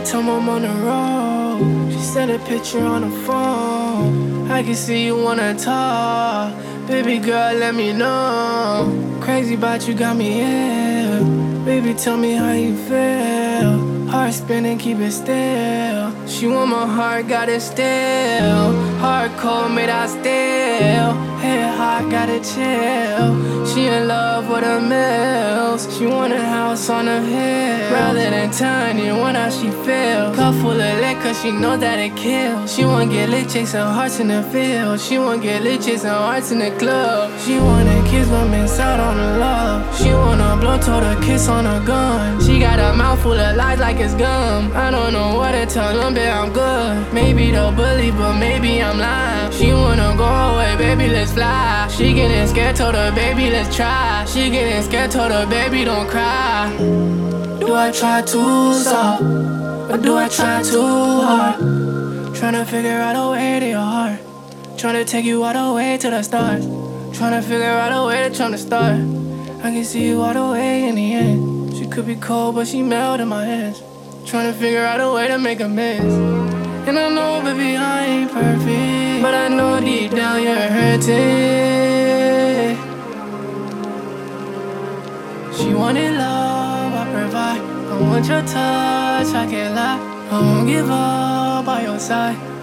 time I'm on the road. She sent a picture on the phone. I can see you wanna talk. Baby girl, let me know. Crazy about you got me here. Baby, tell me how you feel. Heart spinning, keep it still. She want my heart, got it still. Heart cold, made out still. Head hot, gotta chill. She in love with the mills. She want a house on the hill. Rather than tiny, want how she feel. Cup full of liquor, she know that it kills. She want get lit, chasing hearts in the field. She want get lit, chasing hearts in the club. She wanna kiss, miss out on the love. She wanna blow, told her kiss on a gun. She got a mouth full of lies like it's gum. I don't know what to tell them, but I'm good. Maybe they'll believe, but maybe I'm lying. She wanna go away, baby, let's fly. She getting scared, told her, baby, let's try. She getting scared, told her, baby, don't cry. Do I try too soft? Or do I try too hard? Tryna figure out a way to your heart. Tryna take you all the way to the stars. Tryna figure out a way to try to start. I can see you all the way in the end. She could be cold, but she melt in my hands. Tryna figure out a way to make amends. And I know, baby, I ain't perfect. But I know deep down you're hurting. She wanted love, I provide. I want your touch, I can't lie. I won't give up by your side.